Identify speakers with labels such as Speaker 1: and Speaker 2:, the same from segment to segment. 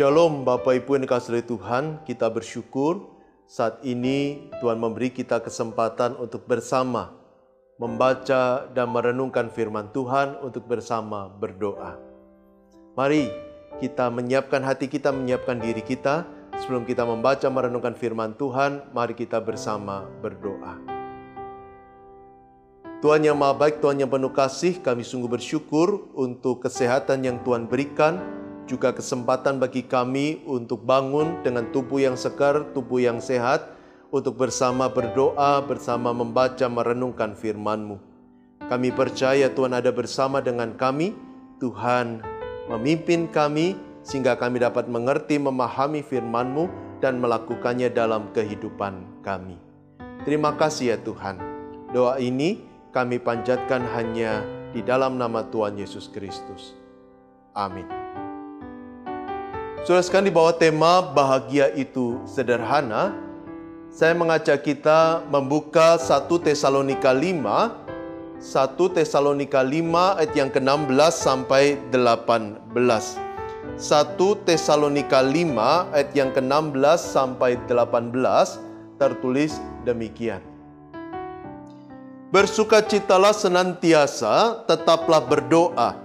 Speaker 1: Shalom Bapak Ibu yang dikasihi Tuhan, kita bersyukur saat ini Tuhan memberi kita kesempatan untuk bersama membaca dan merenungkan firman Tuhan untuk bersama berdoa. Mari kita menyiapkan hati kita, menyiapkan diri kita sebelum kita membaca merenungkan firman Tuhan, mari kita bersama berdoa. Tuhan yang maha baik, Tuhan yang penuh kasih, kami sungguh bersyukur untuk kesehatan yang Tuhan berikan, juga kesempatan bagi kami untuk bangun dengan tubuh yang segar, tubuh yang sehat, untuk bersama berdoa, bersama membaca, merenungkan firman-Mu. Kami percaya Tuhan ada bersama dengan kami, Tuhan memimpin kami, sehingga kami dapat mengerti, memahami firman-Mu, dan melakukannya dalam kehidupan kami. Terima kasih ya Tuhan. Doa ini kami panjatkan hanya di dalam nama Tuhan Yesus Kristus. Amin. Sekalian di bawah tema bahagia itu sederhana, saya mengajak kita membuka 1 Tesalonika 5, 1 Tesalonika 5 ayat yang ke-16 sampai 18. 1 Tesalonika 5 ayat yang ke-16 sampai 18 tertulis demikian. Bersukacitalah senantiasa, tetaplah berdoa.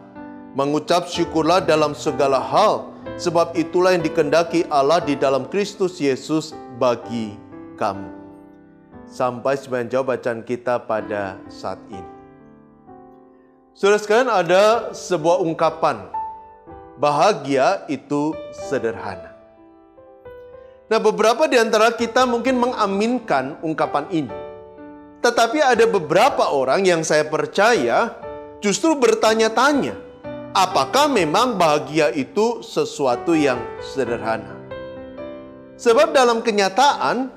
Speaker 1: Mengucap syukurlah dalam segala hal, sebab itulah yang dikendaki Allah di dalam Kristus Yesus bagi kamu. Sampai sebagian jawab bacaan kita pada saat ini. Saudara sekalian ada sebuah ungkapan, bahagia itu sederhana. Nah beberapa di antara kita mungkin mengaminkan ungkapan ini. Tetapi ada beberapa orang yang saya percaya justru bertanya-tanya, apakah memang bahagia itu sesuatu yang sederhana? Sebab dalam kenyataan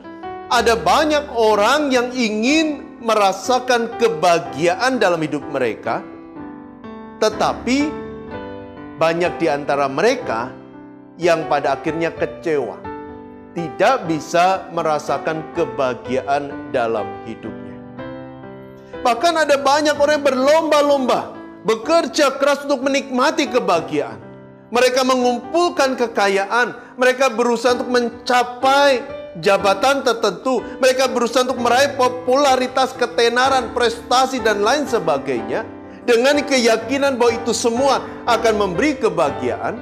Speaker 1: ada banyak orang yang ingin merasakan kebahagiaan dalam hidup mereka, tetapi banyak di antara mereka yang pada akhirnya kecewa, tidak bisa merasakan kebahagiaan dalam hidupnya. Bahkan ada banyak orang yang berlomba-lomba bekerja keras untuk menikmati kebahagiaan. Mereka mengumpulkan kekayaan, mereka berusaha untuk mencapai jabatan tertentu, mereka berusaha untuk meraih popularitas, ketenaran, prestasi dan lain sebagainya dengan keyakinan bahwa itu semua akan memberi kebahagiaan,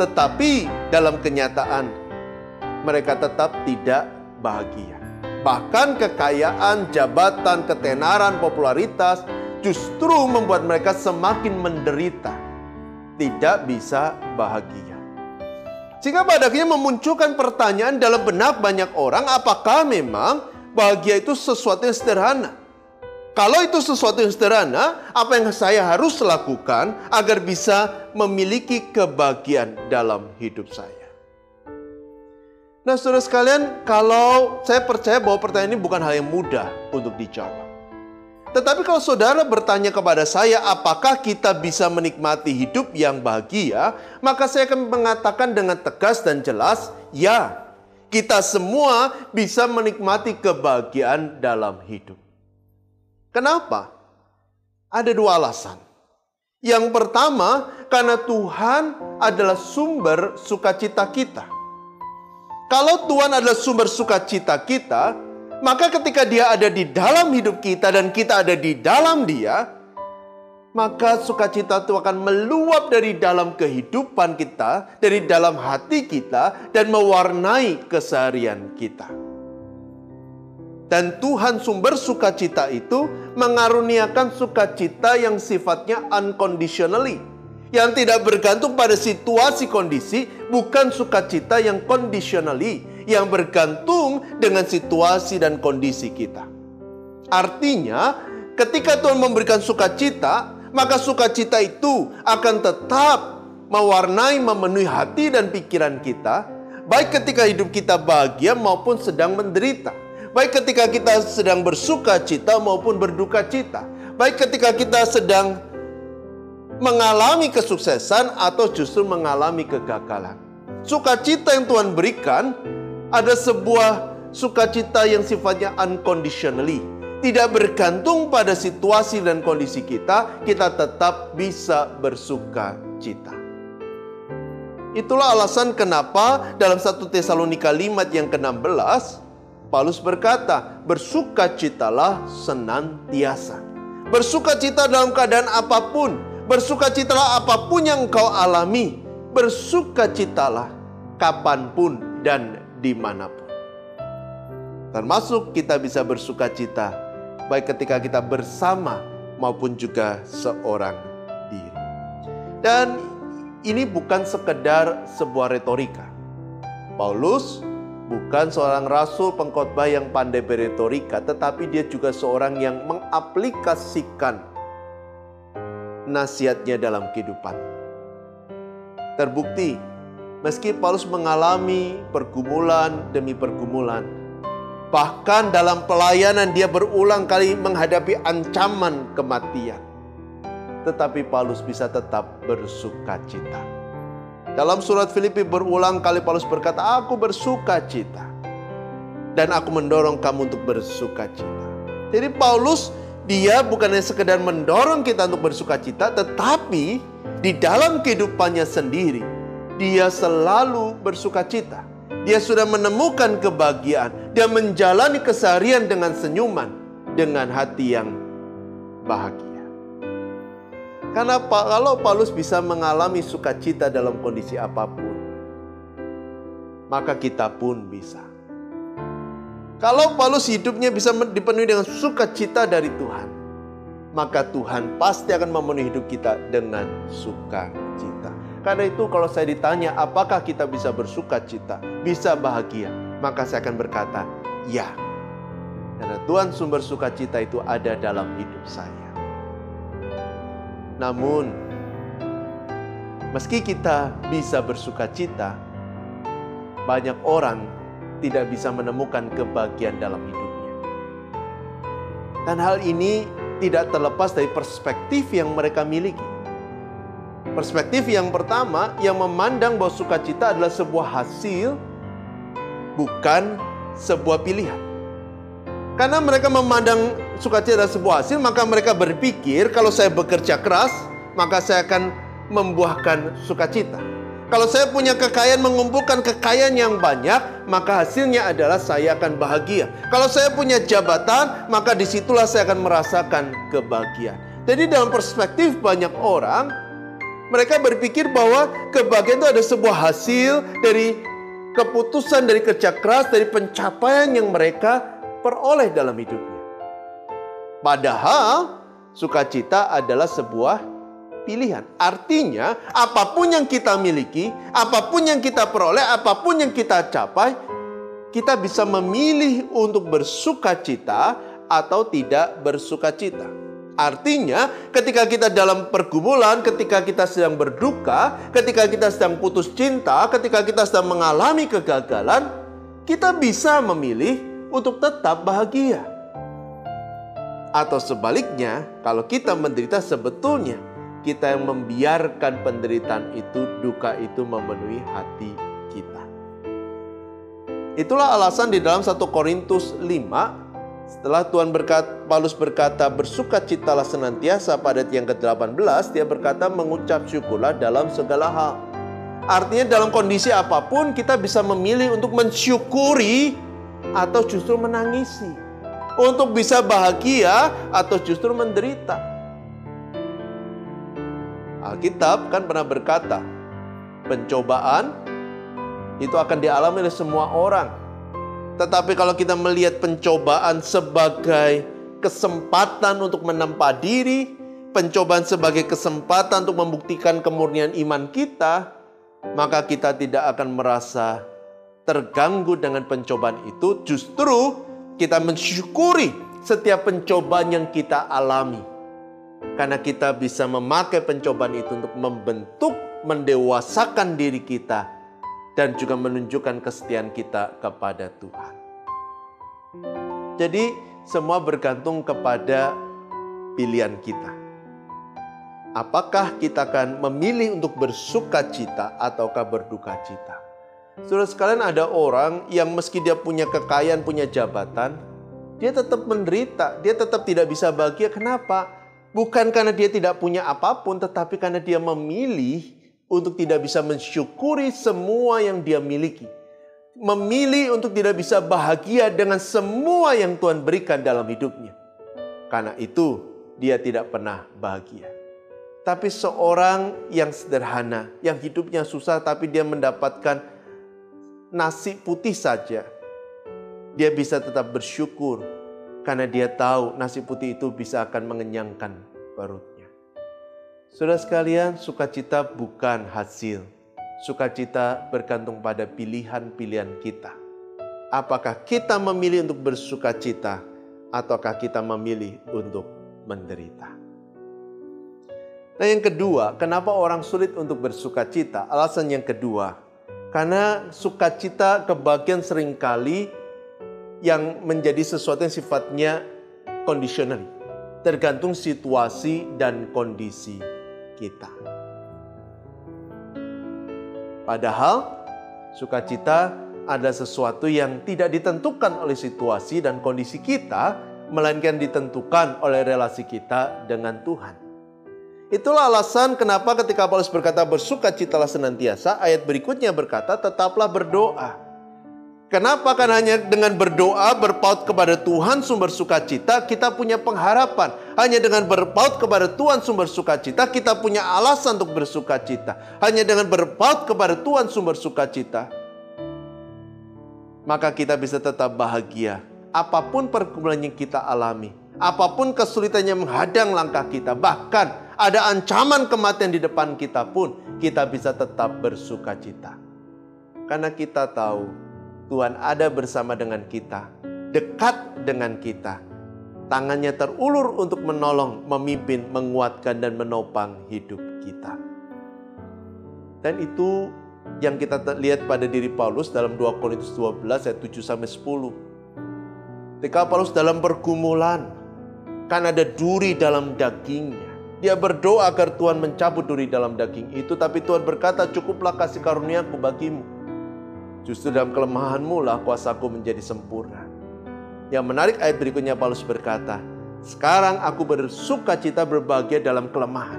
Speaker 1: tetapi dalam kenyataan mereka tetap tidak bahagia. Bahkan kekayaan, jabatan, ketenaran, popularitas justru membuat mereka semakin menderita. Tidak bisa bahagia. Sehingga pada akhirnya memunculkan pertanyaan dalam benak banyak orang, apakah memang bahagia itu sesuatu yang sederhana? Kalau itu sesuatu yang sederhana, apa yang saya harus lakukan agar bisa memiliki kebahagiaan dalam hidup saya? Nah, saudara sekalian, kalau saya percaya bahwa pertanyaan ini bukan hal yang mudah untuk dijawab. Tetapi kalau saudara bertanya kepada saya, apakah kita bisa menikmati hidup yang bahagia? Maka saya akan mengatakan dengan tegas dan jelas, ya, kita semua bisa menikmati kebahagiaan dalam hidup. Kenapa? Ada dua alasan. Yang pertama, karena Tuhan adalah sumber sukacita kita. Kalau Tuhan adalah sumber sukacita kita, maka ketika Dia ada di dalam hidup kita dan kita ada di dalam Dia, maka sukacita itu akan meluap dari dalam kehidupan kita, dari dalam hati kita, dan mewarnai keseharian kita. Dan Tuhan sumber sukacita itu mengaruniakan sukacita yang sifatnya unconditionally yang tidak bergantung pada situasi kondisi, bukan sukacita yang conditionally, yang bergantung dengan situasi dan kondisi kita. Artinya, ketika Tuhan memberikan sukacita, maka sukacita itu akan tetap mewarnai, memenuhi hati dan pikiran kita, baik ketika hidup kita bahagia maupun sedang menderita. Baik ketika kita sedang bersuka cita maupun berduka cita. Baik ketika kita sedang mengalami kesuksesan atau justru mengalami kegagalan. Sukacita yang Tuhan berikan ada sebuah sukacita yang sifatnya unconditionally. Tidak bergantung pada situasi dan kondisi kita, kita tetap bisa bersuka cita. Itulah alasan kenapa dalam 1 Tesalonika 5 yang ke-16 Paulus berkata, "Bersukacitalah senantiasa." Bersukacita dalam keadaan apa pun, bersukacitalah apa pun yang kau alami, bersukacitalah kapan pun dan di mana pun. Termasuk kita bisa bersukacita baik ketika kita bersama maupun juga seorang diri. Dan ini bukan sekedar sebuah retorika. Paulus bukan seorang rasul pengkhotbah yang pandai beretorika, tetapi dia juga seorang yang mengaplikasikan nasihatnya dalam kehidupan. Terbukti, meski Paulus mengalami pergumulan demi pergumulan, Bahkan dalam pelayanan dia berulang kali menghadapi ancaman kematian. Tetapi Paulus bisa tetap bersuka cita. Dalam surat Filipi berulang kali Paulus berkata, "Aku bersuka cita." Dan aku mendorong kamu untuk bersuka cita. Jadi Paulus dia bukan hanya sekedar mendorong kita untuk bersuka cita, tetapi di dalam kehidupannya sendiri dia selalu bersuka cita. Dia sudah menemukan kebahagiaan. Dia menjalani keseharian dengan senyuman, dengan hati yang bahagia. Karena kalau Paulus bisa mengalami sukacita dalam kondisi apa pun, maka kita pun bisa. Kalau Paulus hidupnya bisa dipenuhi dengan sukacita dari Tuhan, maka Tuhan pasti akan memenuhi hidup kita dengan sukacita. Karena itu kalau saya ditanya apakah kita bisa bersuka cita, bisa bahagia, maka saya akan berkata, ya. Karena Tuhan sumber sukacita itu ada dalam hidup saya. Namun, meski kita bisa bersuka cita, banyak orang tidak bisa menemukan kebahagiaan dalam hidupnya. Dan hal ini tidak terlepas dari perspektif yang mereka miliki. Perspektif yang pertama yang memandang bahwa sukacita adalah sebuah hasil bukan sebuah pilihan. Karena mereka memandang sukacita adalah sebuah hasil, maka mereka berpikir kalau saya bekerja keras, maka saya akan membuahkan sukacita. Kalau saya punya kekayaan mengumpulkan kekayaan yang banyak, maka hasilnya adalah saya akan bahagia. Kalau saya punya jabatan, maka di situlah saya akan merasakan kebahagiaan. Jadi dalam perspektif banyak orang, mereka berpikir bahwa kebahagiaan itu ada sebuah hasil dari keputusan dari kerja keras, dari pencapaian yang mereka peroleh dalam hidupnya. Padahal sukacita adalah sebuah pilihan. Artinya, apa pun yang kita miliki, apa pun yang kita peroleh, apa pun yang kita capai, kita bisa memilih untuk bersukacita atau tidak bersukacita. Artinya, ketika kita dalam pergumulan, ketika kita sedang berduka, ketika kita sedang putus cinta, ketika kita sedang mengalami kegagalan, kita bisa memilih untuk tetap bahagia. Atau sebaliknya, kalau kita menderita sebetulnya kita yang membiarkan penderitaan itu, duka itu memenuhi hati kita. Itulah alasan di dalam 1 Korintus 5 setelah Tuhan berkata, Paulus berkata, bersukacitalah senantiasa pada yang ke-18, dia berkata mengucap syukurlah dalam segala hal. Artinya dalam kondisi apa pun kita bisa memilih untuk mensyukuri atau justru menangisi. Untuk bisa bahagia atau justru menderita. Alkitab kan pernah berkata, pencobaan itu akan dialami oleh semua orang tetapi kalau kita melihat pencobaan sebagai kesempatan untuk menempa diri, pencobaan sebagai kesempatan untuk membuktikan kemurnian iman kita, maka kita tidak akan merasa terganggu dengan pencobaan itu. Justru kita mensyukuri setiap pencobaan yang kita alami. Karena kita bisa memakai pencobaan itu untuk membentuk, mendewasakan diri kita dan juga menunjukkan kesetiaan kita kepada Tuhan. Jadi, semua bergantung kepada pilihan kita. Apakah kita akan memilih untuk bersuka cita ataukah berduka cita? Saudara sekalian ada orang yang meski dia punya kekayaan, punya jabatan, dia tetap menderita, dia tetap tidak bisa bahagia. Kenapa? Bukan karena dia tidak punya apa pun, tetapi karena dia memilih untuk tidak bisa mensyukuri semua yang dia miliki. Memilih untuk tidak bisa bahagia dengan semua yang Tuhan berikan dalam hidupnya. Karena itu, dia tidak pernah bahagia. Tapi seorang yang sederhana, yang hidupnya susah, tapi dia mendapatkan nasi putih saja, dia bisa tetap bersyukur karena dia tahu nasi putih itu bisa akan mengenyangkan perutnya. Saudara sekalian, sukacita bukan hasil. Sukacita bergantung pada pilihan-pilihan kita. Apakah kita memilih untuk bersukacita ataukah kita memilih untuk menderita? Nah, yang kedua, kenapa orang sulit untuk bersukacita? Alasan yang kedua, karena sukacita kebagian sering kali yang menjadi sesuatu yang sifatnya conditional, tergantung situasi dan kondisi kita. Padahal sukacita ada sesuatu yang tidak ditentukan oleh situasi dan kondisi kita, melainkan ditentukan oleh relasi kita dengan Tuhan. Itulah alasan kenapa ketika Paulus berkata bersukacitalah senantiasa, ayat berikutnya berkata tetaplah berdoa. Kenapa? Karena hanya dengan berdoa berpaut kepada Tuhan sumber sukacita kita punya pengharapan. Hanya dengan berpaut kepada Tuhan sumber sukacita kita punya alasan untuk bersukacita. Hanya dengan berpaut kepada Tuhan sumber sukacita maka kita bisa tetap bahagia. Apa pun pergumulan yang kita alami, apa pun kesulitan yang menghadang langkah kita, bahkan ada ancaman kematian di depan kita pun, kita bisa tetap bersukacita. Karena kita tahu Tuhan ada bersama dengan kita, dekat dengan kita. Tangannya terulur untuk menolong, memimpin, menguatkan, dan menopang hidup kita. Dan itu yang kita lihat pada diri Paulus dalam 2 Korintus 12 ayat 7 sampai 10. Ketika Paulus dalam pergumulan, kan ada duri dalam dagingnya. Dia berdoa agar Tuhan mencabut duri dalam daging itu, tapi Tuhan berkata, "Cukuplah kasih karuniaku bagimu." Justru dalam kelemahanmu lah kuasaku menjadi sempurna. Yang menarik ayat berikutnya Paulus berkata, Sekarang aku bersuka cita berbahagia dalam kelemahan.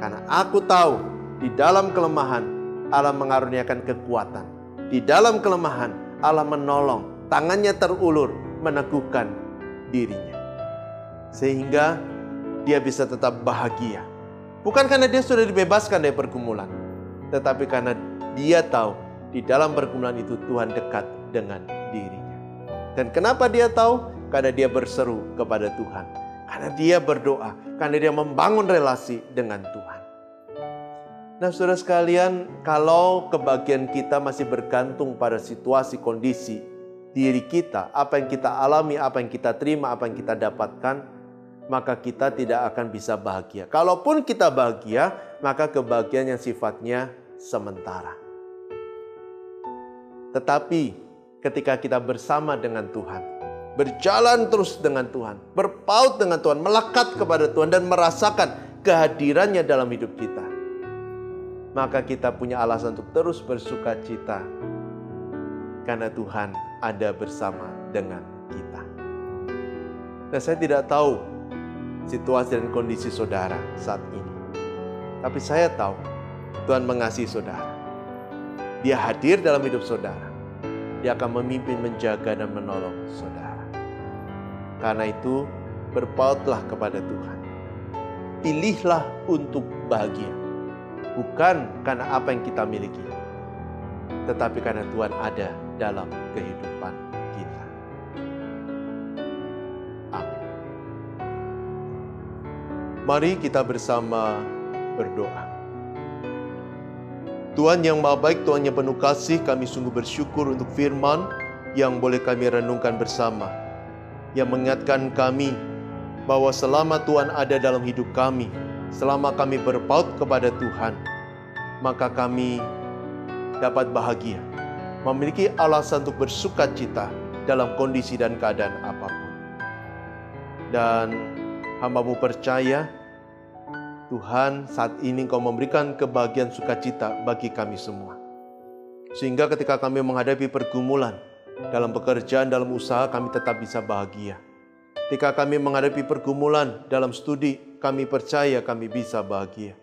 Speaker 1: Karena aku tahu di dalam kelemahan Allah mengaruniakan kekuatan. Di dalam kelemahan Allah menolong, tangannya terulur meneguhkan dirinya. Sehingga dia bisa tetap bahagia. Bukan karena dia sudah dibebaskan dari pergumulan, tetapi karena dia tahu di dalam pergumulan itu Tuhan dekat dengan dirinya. Dan kenapa dia tahu? Karena dia berseru kepada Tuhan. Karena dia berdoa, karena dia membangun relasi dengan Tuhan. Nah, saudara sekalian, kalau kebahagiaan kita masih bergantung pada situasi kondisi diri kita, apa yang kita alami, apa yang kita terima, apa yang kita dapatkan, maka kita tidak akan bisa bahagia. Kalaupun kita bahagia, maka kebahagiaan yang sifatnya sementara. Tetapi ketika kita bersama dengan Tuhan, berjalan terus dengan Tuhan, berpaut dengan Tuhan, melekat kepada Tuhan dan merasakan kehadirannya dalam hidup kita. Maka kita punya alasan untuk terus bersuka cita karena Tuhan ada bersama dengan kita. Dan saya tidak tahu situasi dan kondisi saudara saat ini. Tapi saya tahu Tuhan mengasihi saudara. Dia hadir dalam hidup saudara. Dia akan memimpin, menjaga, dan menolong saudara. Karena itu, berpautlah kepada Tuhan. Pilihlah untuk bahagia. Bukan karena apa yang kita miliki, tetapi karena Tuhan ada dalam kehidupan kita. Amin. Mari kita bersama berdoa. Tuhan yang maha baik, Tuhan yang penuh kasih, kami sungguh bersyukur untuk firman yang boleh kami renungkan bersama. Yang mengingatkan kami bahwa selama Tuhan ada dalam hidup kami, selama kami berpaut kepada Tuhan, maka kami dapat bahagia, memiliki alasan untuk bersuka cita dalam kondisi dan keadaan apa pun. Dan hambamu percaya Tuhan saat ini Engkau memberikan kebahagiaan sukacita bagi kami semua. Sehingga ketika kami menghadapi pergumulan dalam pekerjaan, dalam usaha, kami tetap bisa bahagia. Ketika kami menghadapi pergumulan dalam studi, kami percaya kami bisa bahagia.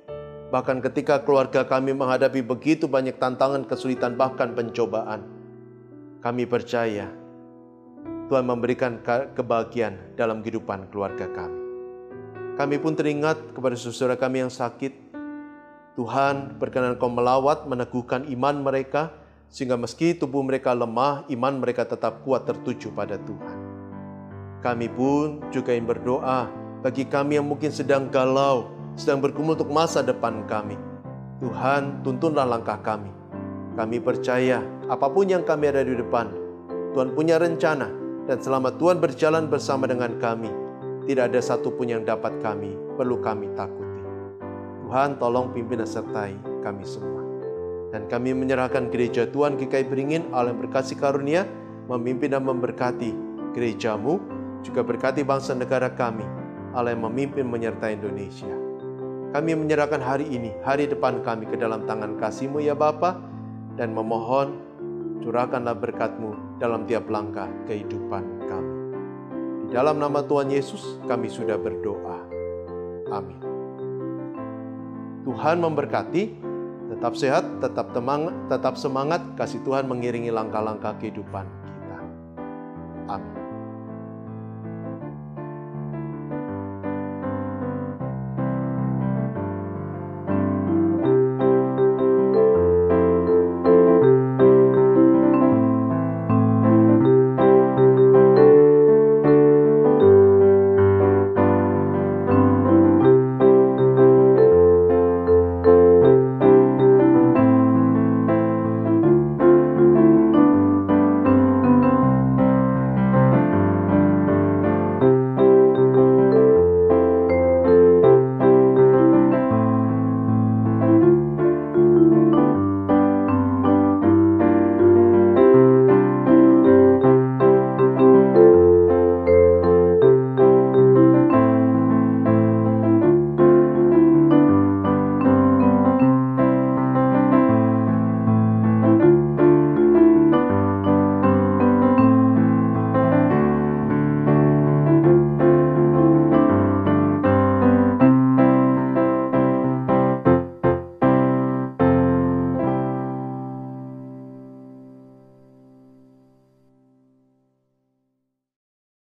Speaker 1: Bahkan ketika keluarga kami menghadapi begitu banyak tantangan, kesulitan, bahkan pencobaan, kami percaya Tuhan memberikan kebahagiaan dalam kehidupan keluarga kami. Kami pun teringat kepada saudara kami yang sakit. Tuhan berkenan kau melawat, meneguhkan iman mereka, sehingga meski tubuh mereka lemah, iman mereka tetap kuat tertuju pada Tuhan. Kami pun juga yang berdoa bagi kami yang mungkin sedang galau, sedang bergumul untuk masa depan kami. Tuhan, tuntunlah langkah kami. Kami percaya apa pun yang kami ada di depan, Tuhan punya rencana dan selama Tuhan berjalan bersama dengan kami, tidak ada satupun yang dapat kami, perlu kami takuti. Tuhan tolong pimpin dan sertai kami semua. Dan kami menyerahkan gereja Tuhan GKI Beringin, Allah yang berkasih karunia, memimpin dan memberkati gerejamu, juga berkati bangsa negara kami, Allah memimpin menyertai Indonesia. Kami menyerahkan hari ini, hari depan kami ke dalam tangan kasihmu ya Bapa, dan memohon curahkanlah berkatmu dalam tiap langkah kehidupan kami. Dalam nama Tuhan Yesus kami sudah berdoa. Amin. Tuhan memberkati, tetap sehat, tetap semangat, tetap semangat, kasih Tuhan mengiringi langkah-langkah kehidupan